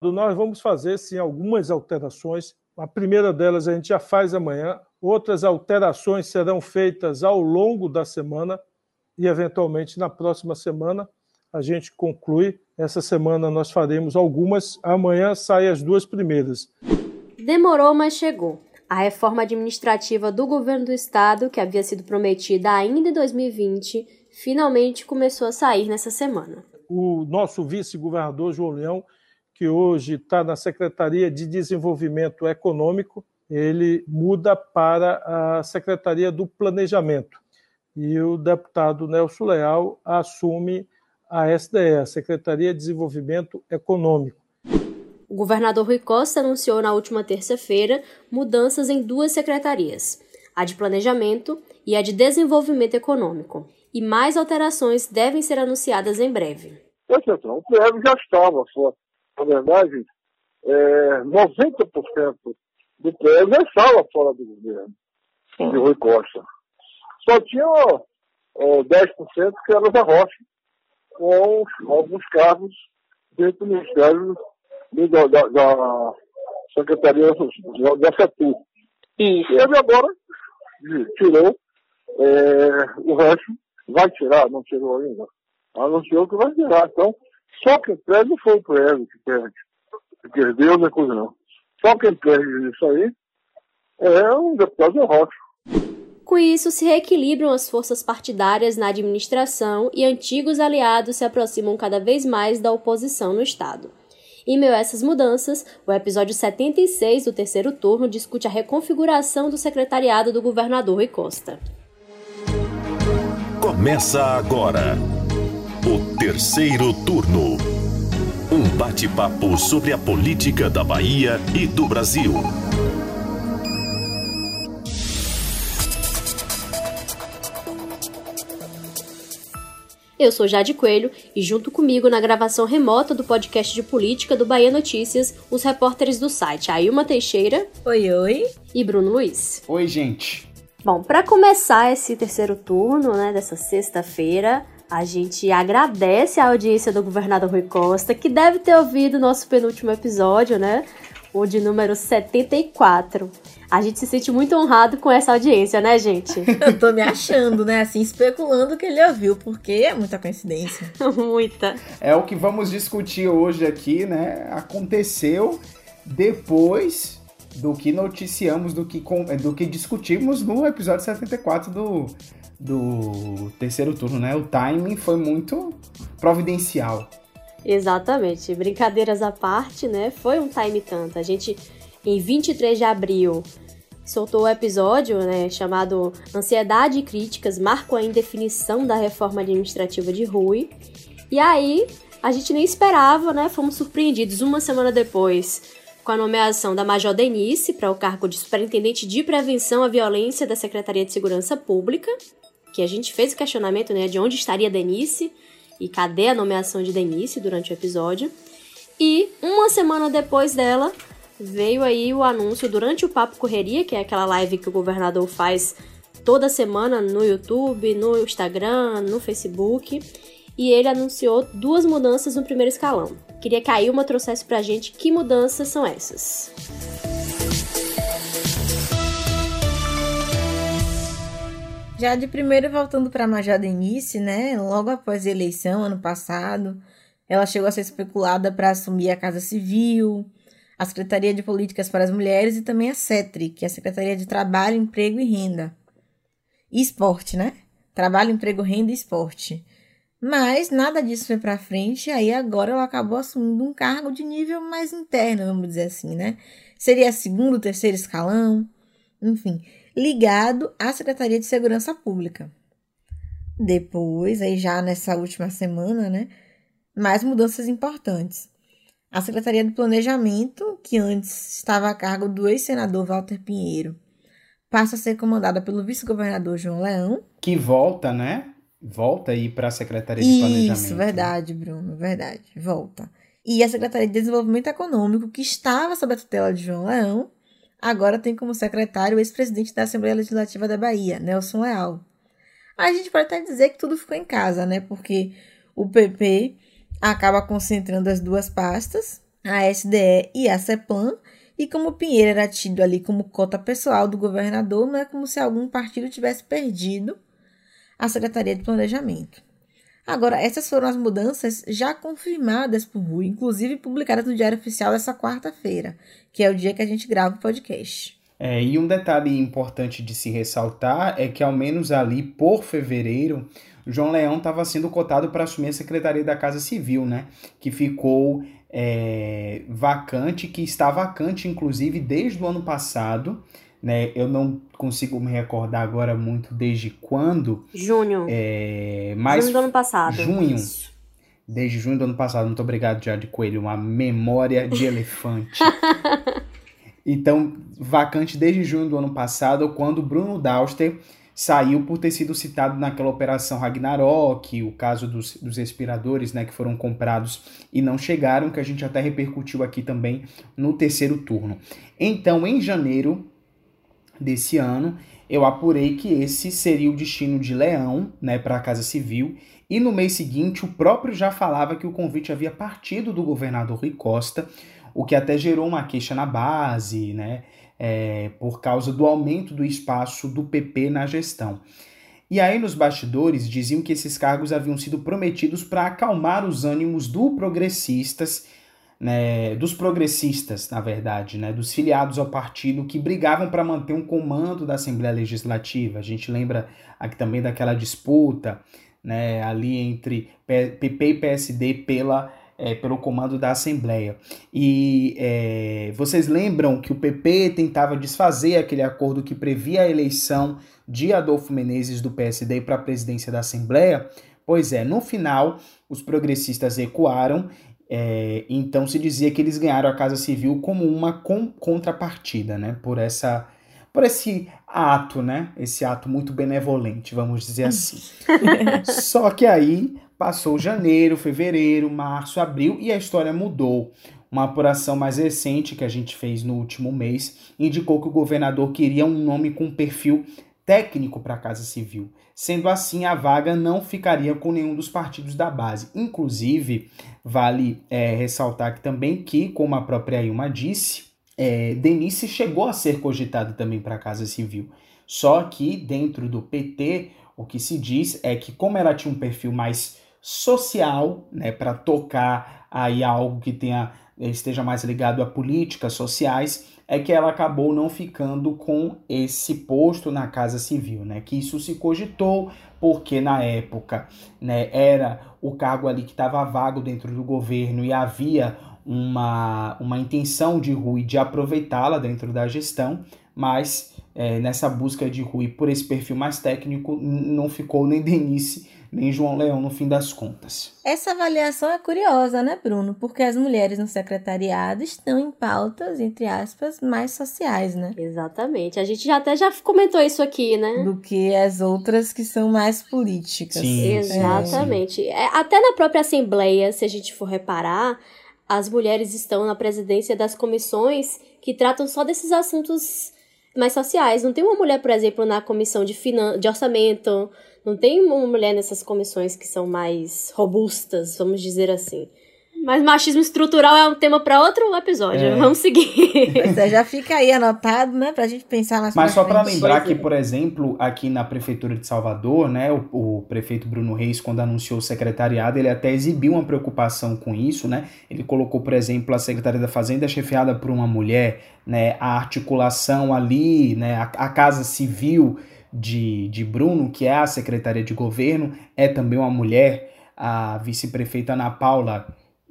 nós vamos fazer sim algumas alterações. A primeira delas a gente já faz amanhã, outras alterações serão feitas ao longo da semana e, eventualmente, na próxima semana a gente conclui. Essa semana nós faremos algumas, amanhã saem as duas primeiras. Demorou, mas chegou. A reforma administrativa do governo do estado, que havia sido prometida ainda em 2020, finalmente começou a sair nessa semana. O nosso vice-governador João Leão que hoje está na Secretaria de Desenvolvimento Econômico, ele muda para a Secretaria do Planejamento. E o deputado Nelson Leal assume a SDE, a Secretaria de Desenvolvimento Econômico. O governador Rui Costa anunciou na última terça-feira mudanças em duas secretarias, a de Planejamento e a de Desenvolvimento Econômico. E mais alterações devem ser anunciadas em breve. o PL já estava na verdade, é, 90% do PL já estava fora do governo Sim. de Rui Costa. Só tinha ó, 10% que era da Rocha, com alguns cargos dentro do Ministério da, da, da Secretaria da FETU. E ele agora tirou é, o resto, vai tirar, não tirou ainda. Anunciou que vai tirar. Então, só quem perde foi o prédio que perde. Porque Deus é coisa não. Só quem perde isso aí é um deputado roxo. Com isso, se reequilibram as forças partidárias na administração e antigos aliados se aproximam cada vez mais da oposição no Estado. Em meio a essas mudanças, o episódio 76 do terceiro turno discute a reconfiguração do secretariado do governador Rui Costa. Começa agora o terceiro turno. Um bate-papo sobre a política da Bahia e do Brasil. Eu sou Jade Coelho e junto comigo na gravação remota do podcast de política do Bahia Notícias, os repórteres do site Ailma Teixeira. Oi, oi. E Bruno Luiz. Oi, gente. Bom, para começar esse terceiro turno, né, dessa sexta-feira, a gente agradece a audiência do governador Rui Costa, que deve ter ouvido o nosso penúltimo episódio, né? O de número 74. A gente se sente muito honrado com essa audiência, né, gente? Eu tô me achando, né? Assim, especulando que ele ouviu, porque é muita coincidência. muita. É o que vamos discutir hoje aqui, né? Aconteceu depois do que noticiamos, do que, do que discutimos no episódio 74 do do terceiro turno, né? O timing foi muito providencial. Exatamente. Brincadeiras à parte, né? Foi um time tanto. A gente, em 23 de abril, soltou o episódio, né? Chamado Ansiedade e Críticas marcam a indefinição da reforma administrativa de Rui. E aí, a gente nem esperava, né? Fomos surpreendidos uma semana depois com a nomeação da Major Denise para o cargo de Superintendente de Prevenção à Violência da Secretaria de Segurança Pública que a gente fez o questionamento, né, de onde estaria Denise e cadê a nomeação de Denise durante o episódio. E uma semana depois dela, veio aí o anúncio durante o Papo Correria, que é aquela live que o governador faz toda semana no YouTube, no Instagram, no Facebook, e ele anunciou duas mudanças no primeiro escalão. Queria que a Ilma trouxesse pra gente que mudanças são essas. Já de primeiro, voltando para a Major Denise, né? Logo após a eleição, ano passado, ela chegou a ser especulada para assumir a Casa Civil, a Secretaria de Políticas para as Mulheres e também a CETRI, que é a Secretaria de Trabalho, Emprego e Renda. E esporte, né? Trabalho, emprego, renda e esporte. Mas nada disso foi para frente, aí agora ela acabou assumindo um cargo de nível mais interno, vamos dizer assim, né? Seria segundo, terceiro escalão, enfim ligado à Secretaria de Segurança Pública. Depois, aí já nessa última semana, né, mais mudanças importantes. A Secretaria do Planejamento, que antes estava a cargo do ex-senador Walter Pinheiro, passa a ser comandada pelo vice-governador João Leão. Que volta, né? Volta aí para a Secretaria de Isso, Planejamento. Isso, verdade, Bruno, verdade. Volta. E a Secretaria de Desenvolvimento Econômico, que estava sob a tutela de João Leão, agora tem como secretário o ex-presidente da Assembleia Legislativa da Bahia, Nelson Leal. A gente pode até dizer que tudo ficou em casa, né? Porque o PP acaba concentrando as duas pastas, a SDE e a CEPLAN, e como Pinheiro era tido ali como cota pessoal do governador, não é como se algum partido tivesse perdido a Secretaria de Planejamento. Agora, essas foram as mudanças já confirmadas por Rui, inclusive publicadas no Diário Oficial essa quarta-feira, que é o dia que a gente grava o podcast. É, e um detalhe importante de se ressaltar é que, ao menos ali por fevereiro, João Leão estava sendo cotado para assumir a Secretaria da Casa Civil, né? Que ficou é, vacante, que está vacante, inclusive, desde o ano passado. Né? Eu não consigo me recordar agora muito desde quando. Junho. É, mas junho do ano passado. Junho. Isso. Desde junho do ano passado. Muito obrigado, Jade Coelho. Uma memória de elefante. então, vacante desde junho do ano passado, quando Bruno Dauster saiu por ter sido citado naquela operação Ragnarok, o caso dos, dos respiradores né, que foram comprados e não chegaram, que a gente até repercutiu aqui também no terceiro turno. Então, em janeiro desse ano, eu apurei que esse seria o destino de Leão né, para a Casa Civil, e no mês seguinte o próprio já falava que o convite havia partido do governador Rui Costa, o que até gerou uma queixa na base, né? é, por causa do aumento do espaço do PP na gestão. E aí, nos bastidores, diziam que esses cargos haviam sido prometidos para acalmar os ânimos do progressistas, né, dos progressistas, na verdade, né, dos filiados ao partido que brigavam para manter um comando da Assembleia Legislativa. A gente lembra aqui também daquela disputa né, ali entre PP e PSD pela é, pelo comando da Assembleia. E é, vocês lembram que o PP tentava desfazer aquele acordo que previa a eleição de Adolfo Menezes do PSD para a presidência da Assembleia? Pois é, no final, os progressistas recuaram, é, então se dizia que eles ganharam a Casa Civil como uma com, contrapartida, né, por essa por esse ato, né? Esse ato muito benevolente, vamos dizer assim. Só que aí Passou janeiro, fevereiro, março, abril e a história mudou. Uma apuração mais recente que a gente fez no último mês indicou que o governador queria um nome com perfil técnico para a Casa Civil. Sendo assim, a vaga não ficaria com nenhum dos partidos da base. Inclusive, vale é, ressaltar que também que, como a própria Ilma disse, é, Denise chegou a ser cogitada também para a Casa Civil. Só que dentro do PT, o que se diz é que, como ela tinha um perfil mais social, né, para tocar aí algo que tenha esteja mais ligado a políticas sociais, é que ela acabou não ficando com esse posto na Casa Civil, né? Que isso se cogitou porque na época, né, era o cargo ali que estava vago dentro do governo e havia uma, uma intenção de Rui de aproveitá-la dentro da gestão, mas é, nessa busca de Rui por esse perfil mais técnico, não ficou nem Denise nem João Leão no fim das contas. Essa avaliação é curiosa, né, Bruno? Porque as mulheres no secretariado estão em pautas, entre aspas, mais sociais, né? Exatamente. A gente já até já comentou isso aqui, né? Do que as outras que são mais políticas. Sim, Exatamente. É, até na própria Assembleia, se a gente for reparar, as mulheres estão na presidência das comissões que tratam só desses assuntos mais sociais. Não tem uma mulher, por exemplo, na comissão de, finan de orçamento, não tem uma mulher nessas comissões que são mais robustas, vamos dizer assim. Mas machismo estrutural é um tema para outro episódio. É. Vamos seguir. Você já fica aí anotado, né? Pra gente pensar nas Mas só para lembrar que, por exemplo, aqui na Prefeitura de Salvador, né? O, o, prefeito Bruno Reis, quando anunciou o secretariado, ele até exibiu uma preocupação com isso, né? Ele colocou, por exemplo, a Secretaria da Fazenda chefiada por uma mulher, né? A articulação ali, né? a, a Casa Civil de, de Bruno, que é a Secretaria de Governo, é também uma mulher, a vice-prefeita Ana Paula,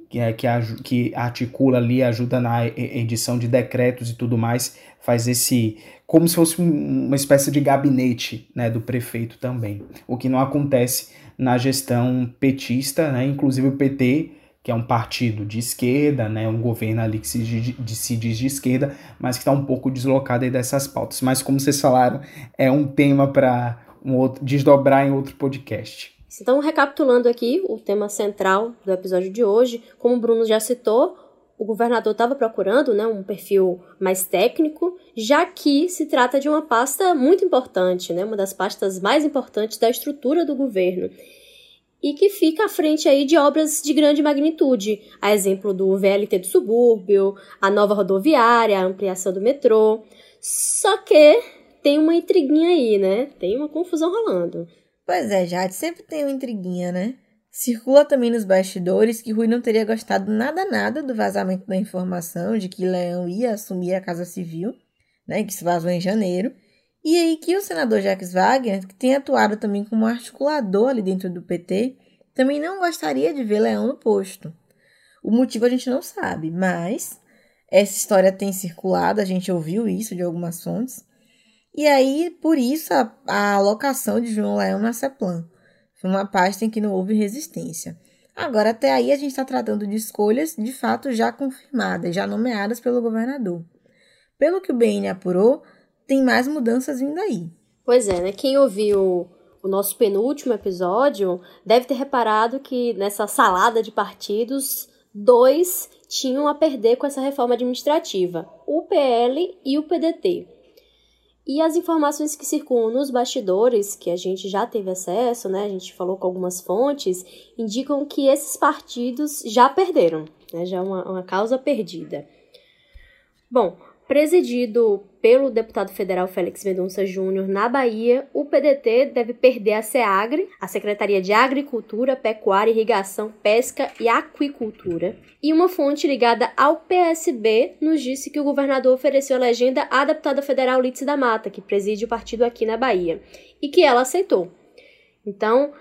que, é, que, que articula ali, ajuda na edição de decretos e tudo mais, faz esse. como se fosse uma espécie de gabinete né, do prefeito também. O que não acontece na gestão petista, né? Inclusive o PT que é um partido de esquerda, né, um governo ali que se, de, se diz de esquerda, mas que está um pouco deslocado aí dessas pautas. Mas como vocês falaram, é um tema para um outro, desdobrar em outro podcast. Então, recapitulando aqui o tema central do episódio de hoje, como o Bruno já citou, o governador estava procurando né, um perfil mais técnico, já que se trata de uma pasta muito importante, né, uma das pastas mais importantes da estrutura do governo. E que fica à frente aí de obras de grande magnitude, a exemplo do VLT do subúrbio, a nova rodoviária, a ampliação do metrô. Só que tem uma intriguinha aí, né? Tem uma confusão rolando. Pois é, Jade, sempre tem uma intriguinha, né? Circula também nos bastidores que Rui não teria gostado nada nada do vazamento da informação de que Leão ia assumir a Casa Civil, né, que se vazou em janeiro, e aí que o senador Jacques Wagner, que tem atuado também como articulador ali dentro do PT, também não gostaria de ver Leão no posto. O motivo a gente não sabe, mas essa história tem circulado, a gente ouviu isso de algumas fontes. E aí, por isso, a, a alocação de João Leão na CEPLAN. Foi uma pasta em que não houve resistência. Agora, até aí, a gente está tratando de escolhas de fato já confirmadas, já nomeadas pelo governador. Pelo que o BN apurou, tem mais mudanças vindo aí. Pois é, né? Quem ouviu o nosso penúltimo episódio deve ter reparado que nessa salada de partidos, dois tinham a perder com essa reforma administrativa: o PL e o PDT. E as informações que circulam nos bastidores, que a gente já teve acesso, né? A gente falou com algumas fontes, indicam que esses partidos já perderam, né? Já é uma, uma causa perdida. Bom, Presidido pelo deputado federal Félix Mendonça Júnior na Bahia, o PDT deve perder a SEAGRE, a Secretaria de Agricultura, Pecuária, Irrigação, Pesca e Aquicultura. E uma fonte ligada ao PSB nos disse que o governador ofereceu a legenda à deputada federal Lídice da Mata, que preside o partido aqui na Bahia, e que ela aceitou. Então,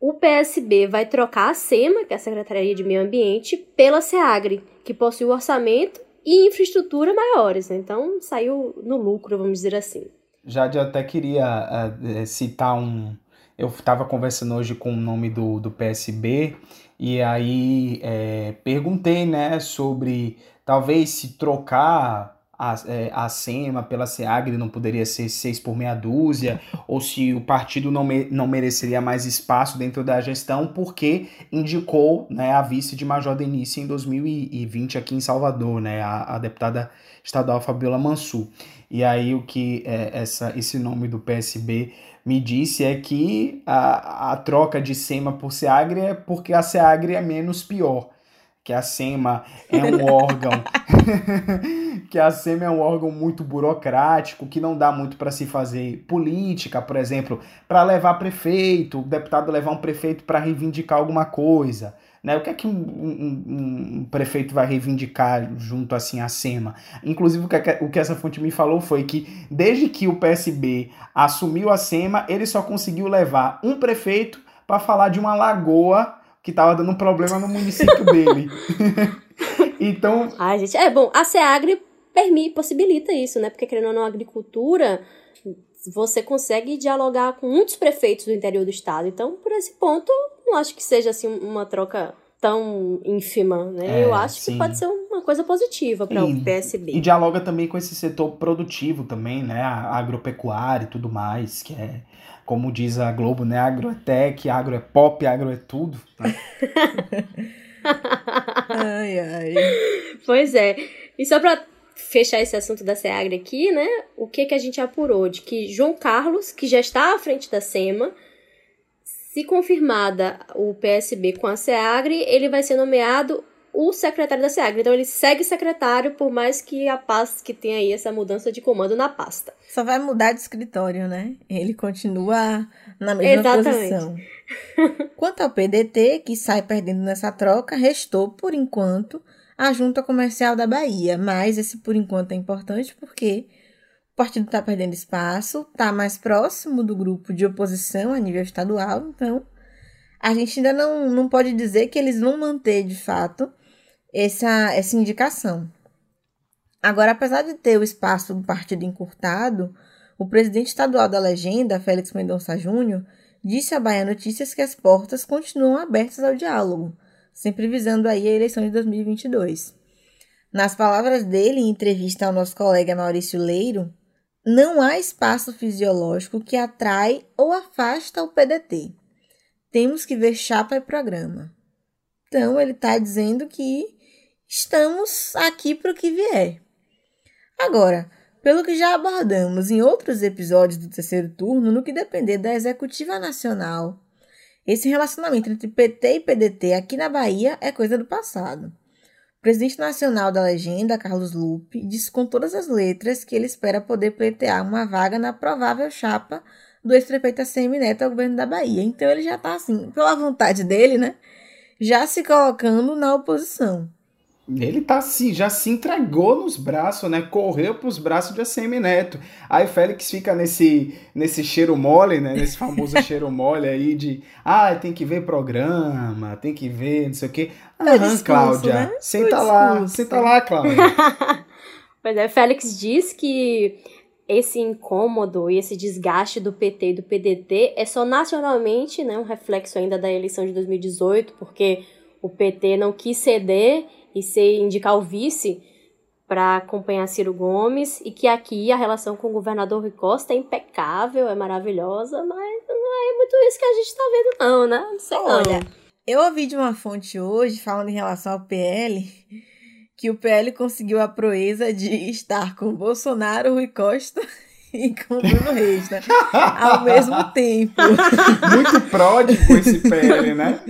o PSB vai trocar a SEMA, que é a Secretaria de Meio Ambiente, pela SEAGRE, que possui o orçamento e infraestrutura maiores, né? Então saiu no lucro, vamos dizer assim. Jade, eu até queria uh, citar um. Eu estava conversando hoje com o nome do, do PSB e aí é, perguntei né, sobre talvez se trocar a, é, a SEMA pela SEAGRE não poderia ser seis por meia dúzia, ou se o partido não, me, não mereceria mais espaço dentro da gestão, porque indicou né, a vice de Major Denise em 2020 aqui em Salvador, né, a, a deputada estadual Fabiola Mansur. E aí o que é, essa, esse nome do PSB me disse é que a, a troca de SEMA por SEAGRE é porque a SEAGRE é menos pior que a SEMA é um órgão que a SEMA é um órgão muito burocrático, que não dá muito para se fazer política, por exemplo, para levar prefeito, o deputado levar um prefeito para reivindicar alguma coisa. Né? O que é que um, um, um, prefeito vai reivindicar junto assim à SEMA? Inclusive, o que, o que essa fonte me falou foi que desde que o PSB assumiu a SEMA, ele só conseguiu levar um prefeito para falar de uma lagoa que tava dando um problema no município dele. então. Ai, gente, é bom, a SEAGRE permite, possibilita isso, né? Porque querendo ou não, a agricultura, você consegue dialogar com muitos prefeitos do interior do estado. Então, por esse ponto, não acho que seja assim uma troca tão ínfima, né? É, Eu acho sim. que pode ser uma coisa positiva para o PSB. E dialoga também com esse setor produtivo também, né? A agropecuária e tudo mais, que é como diz a Globo, né? Agro é tech, agro é pop, agro é tudo. Né? ai, ai. Pois é. E só para fechar esse assunto da SEAGRE aqui, né? O que que a gente apurou? De que João Carlos, que já está à frente da SEMA, se confirmada o PSB com a SEAGRE, ele vai ser nomeado o secretário da SEAGRE. Então ele segue secretário, por mais que a pasta que tenha aí essa mudança de comando na pasta. Só vai mudar de escritório, né? Ele continua na mesma Exatamente. posição. Quanto ao PDT, que sai perdendo nessa troca, restou, por enquanto, a Junta Comercial da Bahia. Mas esse por enquanto é importante porque partido está perdendo espaço, está mais próximo do grupo de oposição a nível estadual, então a gente ainda não, não pode dizer que eles vão manter de fato essa, essa indicação. Agora, apesar de ter o espaço do partido encurtado, o presidente estadual da legenda, Félix Mendonça Júnior, disse à Bahia Notícias que as portas continuam abertas ao diálogo, sempre visando aí a eleição de 2022. Nas palavras dele, em entrevista ao nosso colega Maurício Leiro, não há espaço fisiológico que atrai ou afasta o PDT. Temos que ver chapa e programa. Então, ele está dizendo que estamos aqui para o que vier. Agora, pelo que já abordamos em outros episódios do terceiro turno, no que depender da Executiva Nacional, Esse relacionamento entre PT e PDT aqui na Bahia é coisa do passado. O presidente nacional da legenda, Carlos Lupe, disse com todas as letras que ele espera poder pleitear uma vaga na provável chapa do ex-prefeito ACM Neto ao governo da Bahia. Então ele já está assim, pela vontade dele, né? Já se colocando na oposição. Ele tá assim, já se entregou nos braços, né? Correu pros braços de ACM Neto. Aí Félix fica nesse, nesse cheiro mole, né? Nesse famoso cheiro mole aí de ah, tem que ver programa, tem que ver, não sei o quê. Aham, discurso, Cláudia. Né? Senta lá, senta lá, Cláudia. pois é, Félix diz que esse incômodo e esse desgaste do PT e do PDT é só nacionalmente, né? Um reflexo ainda da eleição de 2018, porque o PT não quis ceder e ser indicar o vice para acompanhar Ciro Gomes e que aqui a relação com o governador Rui Costa é impecável, é maravilhosa, mas não é muito isso que a gente está vendo não, né? Não sei Olha, eu ouvi de uma fonte hoje falando em relação ao PL que o PL conseguiu a proeza de estar com Bolsonaro, Rui Costa e com o Bruno Reis, né? Ao mesmo tempo. Muito pródigo esse PL, né?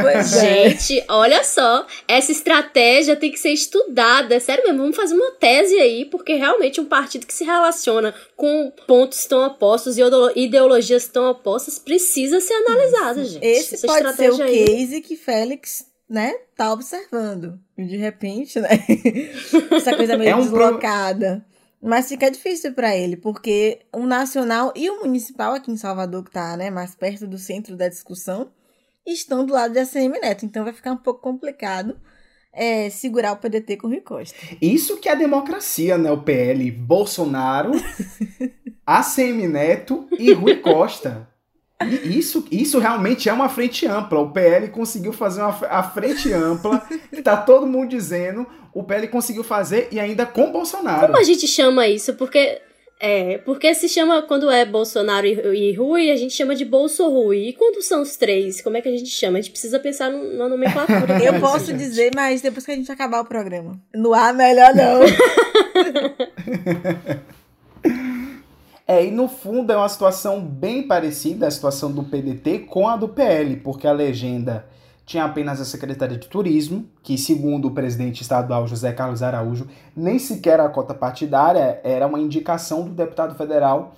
Pois é. Gente, olha só, essa estratégia tem que ser estudada. É sério mesmo, vamos fazer uma tese aí, porque realmente um partido que se relaciona com pontos tão opostos e ideologias tão opostas precisa ser analisado, gente. Esse essa pode ser o case que Félix né, tá observando. E de repente, né, essa coisa meio é um deslocada. Pro... Mas fica difícil para ele, porque o nacional e o municipal aqui em Salvador, que tá né, mais perto do centro da discussão, estão do lado da ACM Neto. Então vai ficar um pouco complicado é, segurar o PDT com o Rui Costa. Isso que é a democracia, né? O PL, Bolsonaro, ACM Neto e Rui Costa. E isso, isso realmente é uma frente ampla. O PL conseguiu fazer uma, a frente ampla, que tá todo mundo dizendo, o PL conseguiu fazer e ainda com Bolsonaro. Como a gente chama isso? Porque é, porque se chama quando é Bolsonaro e, e Rui, a gente chama de Bolso Rui. E quando são os três, como é que a gente chama? A gente precisa pensar na nomenclatura. Eu posso gente. dizer, mas depois que a gente acabar o programa. No ar, melhor não. É, e no fundo é uma situação bem parecida a situação do PDT com a do PL, porque a legenda tinha apenas a Secretaria de Turismo, que, segundo o presidente estadual José Carlos Araújo, nem sequer a cota partidária era uma indicação do deputado federal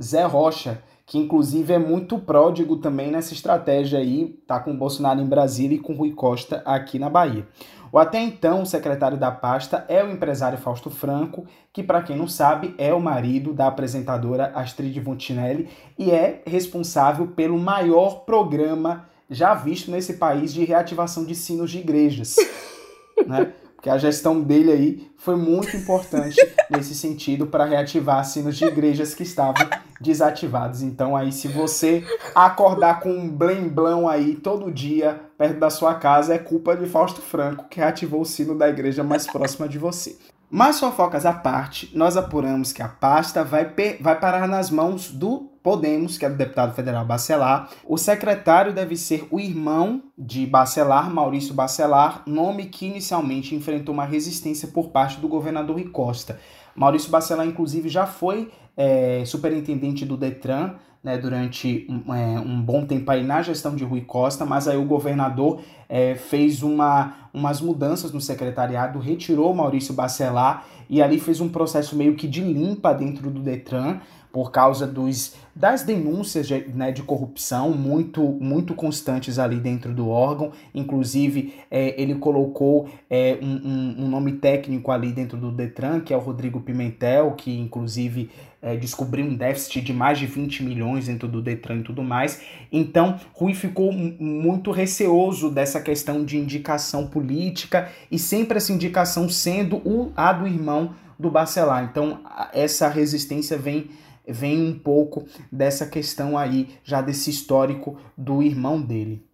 Zé Rocha, que inclusive é muito pródigo também nessa estratégia aí, tá com o Bolsonaro em Brasília e com Rui Costa aqui na Bahia. O até então secretário da pasta é o empresário Fausto Franco, que para quem não sabe é o marido da apresentadora Astrid Fontinelli e é responsável pelo maior programa já visto nesse país de reativação de sinos de igrejas. né? Porque a gestão dele aí foi muito importante nesse sentido para reativar sinos de igrejas que estavam desativados. Então aí se você acordar com um blemblão aí todo dia perto da sua casa é culpa de Fausto Franco que reativou o sino da igreja mais próxima de você. Mas fofocas à parte, nós apuramos que a pasta vai, vai parar nas mãos do Podemos, que é do deputado federal Bacelar. O secretário deve ser o irmão de Bacelar, Maurício Bacelar, nome que inicialmente enfrentou uma resistência por parte do governador Rui Costa. Maurício Bacelar, inclusive, já foi é, superintendente do Detran né, durante um, é, um, bom tempo aí na gestão de Rui Costa, mas aí o governador é, fez uma, umas mudanças no secretariado, retirou Maurício Bacelar e ali fez um processo meio que de limpa dentro do Detran por causa dos, das denúncias de, né, de corrupção muito, muito constantes ali dentro do órgão. Inclusive, é, ele colocou é, um, um, um, nome técnico ali dentro do Detran, que é o Rodrigo Pimentel, que inclusive é, descobriu um déficit de mais de 20 milhões dentro do Detran e tudo mais. Então, Rui ficou muito receoso dessa questão de indicação política e sempre essa indicação sendo o, a do irmão do Bacelar. Então, essa resistência vem vem um pouco dessa questão aí, já desse histórico do irmão dele.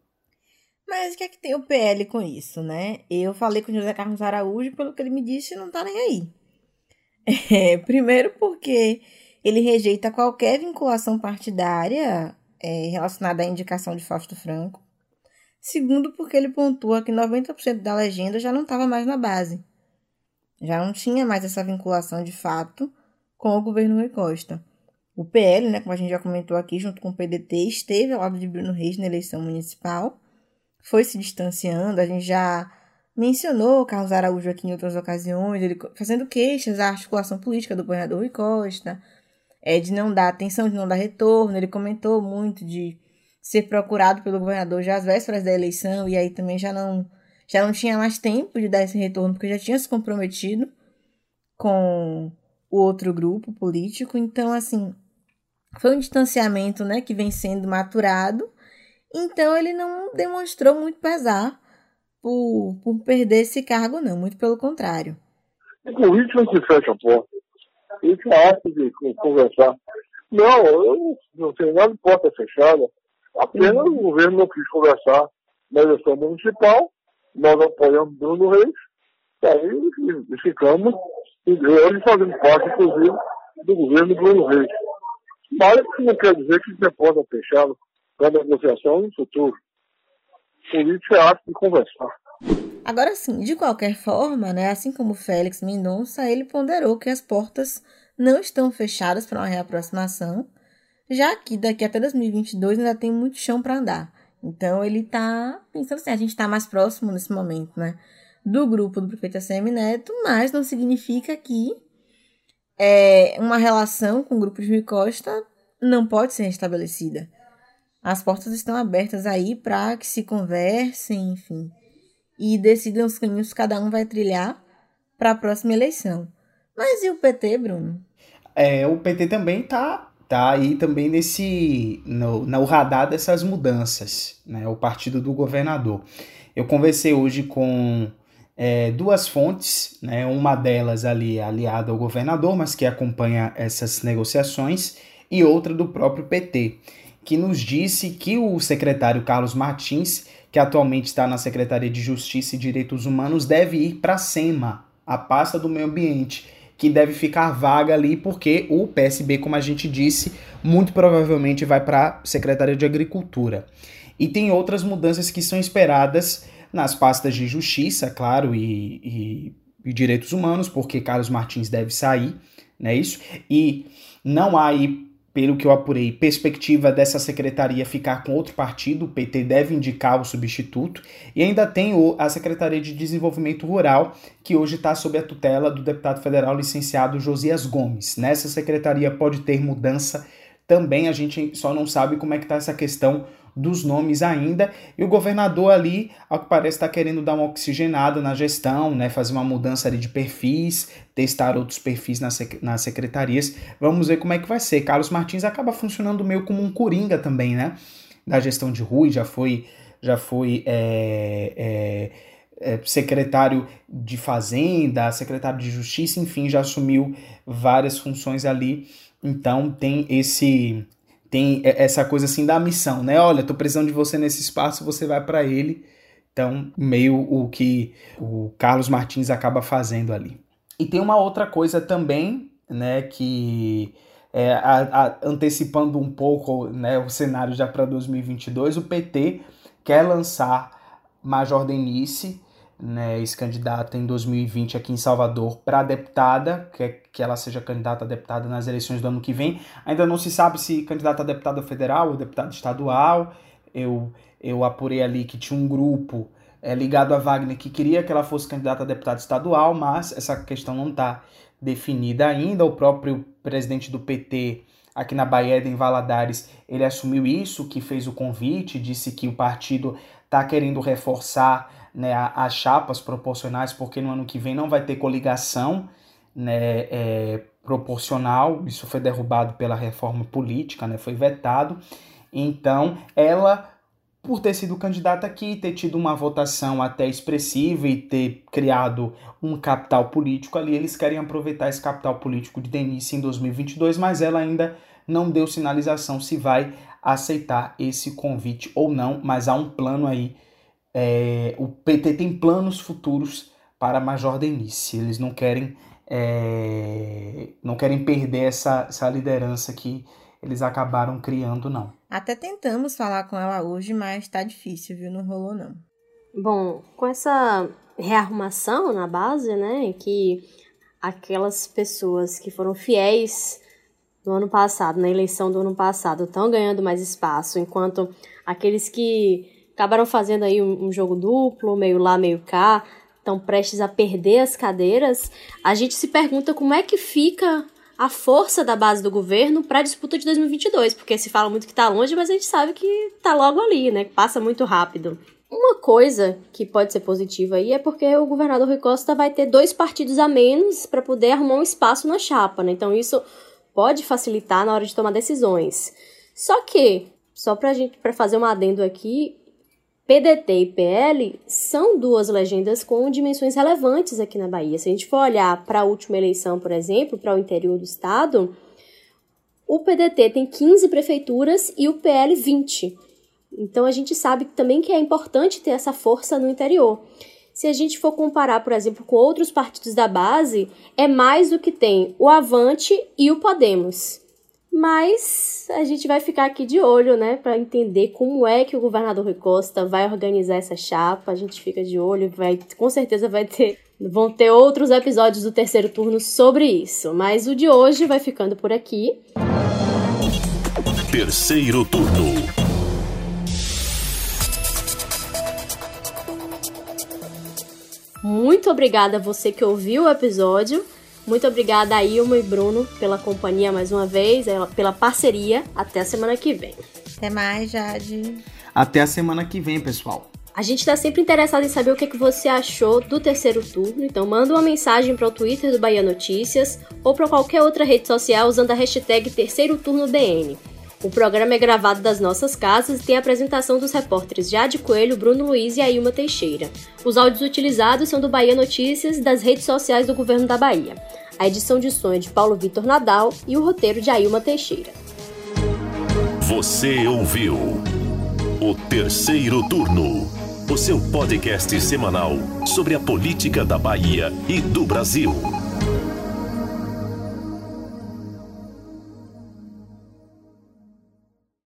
Mas o que é que tem o PL com isso, né? Eu falei com o José Carlos Araújo, pelo que ele me disse, não tá nem aí. É, primeiro porque ele rejeita qualquer vinculação partidária é, relacionada à indicação de Fausto Franco. Segundo, porque ele pontua que 90% da legenda já não estava mais na base. Já não tinha mais essa vinculação de fato com o governo Rui Costa. O PL, né, como a gente já comentou aqui, junto com o PDT, esteve ao lado de Bruno Reis na eleição municipal, foi se distanciando, a gente já mencionou Carlos Araújo aqui em outras ocasiões, ele fazendo queixas à articulação política do governador Rui Costa, é, de não dar atenção, de não dar retorno, ele comentou muito de ser procurado pelo governador já às vésperas da eleição, e aí também já não, já não tinha mais tempo de dar esse retorno, porque já tinha se comprometido com o outro grupo político, então assim, foi um distanciamento, né, que vem sendo maturado. Então ele não demonstrou muito pesar por, por perder esse cargo, não. Muito pelo contrário. O ritmo que fecha a porta. Isso é ato de conversar. Não, eu não tenho nada de porta fechada. Apenas uhum. o governo não quis conversar na eleição municipal. Nós apoiamos Bruno Reis. E aí ficamos, ele fazendo parte, inclusive, do governo Bruno Reis. Mas não quer dizer que você possa fechá-lo para negociação no futuro. Política é arte de conversar. Agora sim, de qualquer forma, né, assim como Félix Mendonça, ele ponderou que as portas não estão fechadas para uma reaproximação, já que daqui até 2022 ainda tem muito chão para andar. Então ele está pensando assim, a gente está mais próximo nesse momento, né, do grupo do prefeito ACM Neto, mas não significa que é, uma relação com o grupo de Rui Costa não pode ser restabelecida. As portas estão abertas aí para que se conversem, enfim, e decidam os caminhos que cada um vai trilhar para a próxima eleição. Mas e o PT, Bruno? É, o PT também tá tá aí também nesse no, no radar dessas mudanças, né? O partido do governador. Eu conversei hoje com é, duas fontes, né, uma delas ali aliada ao governador, mas que acompanha essas negociações, e outra do próprio PT, que nos disse que o secretário Carlos Martins, que atualmente está na Secretaria de Justiça e Direitos Humanos, deve ir para a SEMA, a pasta do meio ambiente, que deve ficar vaga ali porque o PSB, como a gente disse, muito provavelmente vai para a Secretaria de Agricultura. E tem outras mudanças que são esperadas nas pastas de justiça, claro, e, e, e direitos humanos, porque Carlos Martins deve sair, né? Isso. E não há aí, pelo que eu apurei, perspectiva dessa secretaria ficar com outro partido. O PT deve indicar o substituto. E ainda tem a Secretaria de Desenvolvimento Rural, que hoje está sob a tutela do deputado federal licenciado Josias Gomes. Nessa secretaria pode ter mudança também. A gente só não sabe como é que está essa questão dos nomes ainda. E o governador ali, ao que parece, está querendo dar uma oxigenada na gestão, né? fazer uma mudança ali de perfis, testar outros perfis nas, sec nas secretarias. Vamos ver como é que vai ser. Carlos Martins acaba funcionando meio como um coringa também, né? Da gestão de Rui, já foi, já foi é, é, é, secretário de Fazenda, secretário de Justiça, enfim, já assumiu várias funções ali. Então tem esse tem essa coisa assim da missão, né? Olha, tô precisando de você nesse espaço, você vai para ele. Então, meio o que o Carlos Martins acaba fazendo ali. E tem uma outra coisa também, né, que é, a, a, antecipando um pouco né, o cenário já para 2022, o PT quer lançar Major Denise né, ex-candidata em 2020 aqui em Salvador para deputada, que, que ela seja candidata a deputada nas eleições do ano que vem. Ainda não se sabe se candidata a deputada federal ou deputada estadual. Eu, eu apurei ali que tinha um grupo é, ligado a Wagner que queria que ela fosse candidata a deputada estadual, mas essa questão não está definida ainda. O próprio presidente do PT aqui na Bahia, em Valadares, ele assumiu isso, que fez o convite, disse que o partido está querendo reforçar né, as chapas proporcionais, porque no ano que vem não vai ter coligação né, é, proporcional, isso foi derrubado pela reforma política, né, foi vetado. Então, ela, por ter sido candidata aqui, ter tido uma votação até expressiva e ter criado um capital político ali, eles querem aproveitar esse capital político de Denise em 2022, mas ela ainda não deu sinalização se vai aceitar esse convite ou não, mas há um plano aí é, o PT tem planos futuros para Major Denise. Eles não querem é, não querem perder essa, essa liderança que eles acabaram criando, não. Até tentamos falar com ela hoje, mas tá difícil, viu? Não rolou, não. Bom, com essa rearrumação na base, né, que aquelas pessoas que foram fiéis no ano passado, na eleição do ano passado, estão ganhando mais espaço, enquanto aqueles que acabaram fazendo aí um, um jogo duplo, meio lá, meio cá, estão prestes a perder as cadeiras, a gente se pergunta como é que fica a força da base do governo para a disputa de 2022, porque se fala muito que está longe, mas a gente sabe que está logo ali, né? Passa muito rápido. Uma coisa que pode ser positiva aí é porque o governador Rui Costa vai ter dois partidos a menos para poder arrumar um espaço na chapa, né? Então isso pode facilitar na hora de tomar decisões. Só que, só para gente para fazer um adendo aqui, PDT e PL são duas legendas com dimensões relevantes aqui na Bahia. Se a gente for olhar para a última eleição, por exemplo, para o interior do estado, o PDT tem 15 prefeituras e o PL 20. Então a gente sabe também que é importante ter essa força no interior. Se a gente for comparar, por exemplo, com outros partidos da base, é mais do que tem o Avante e o Podemos. Mas a gente vai ficar aqui de olho, né, para entender como é que o governador Rui Costa vai organizar essa chapa. A gente fica de olho, vai, com certeza vai ter, vão ter outros episódios do terceiro turno sobre isso. Mas o de hoje vai ficando por aqui. Terceiro turno. Muito obrigada a você que ouviu o episódio. Muito obrigada a Ilma e Bruno pela companhia mais uma vez, pela parceria. Até a semana que vem. Até mais, Jade. Até a semana que vem, pessoal. A gente está sempre interessado em saber o que, que você achou do terceiro turno, então manda uma mensagem para o Twitter do Bahia Notícias ou para qualquer outra rede social usando a hashtag Terceiro Turno BN. O programa é gravado das nossas casas e tem a apresentação dos repórteres Jade Coelho, Bruno Luiz e Ailma Teixeira. Os áudios utilizados são do Bahia Notícias e das redes sociais do governo da Bahia. A edição de som é de Paulo Vitor Nadal e o roteiro de Ailma Teixeira. Você ouviu o terceiro turno, o seu podcast semanal sobre a política da Bahia e do Brasil.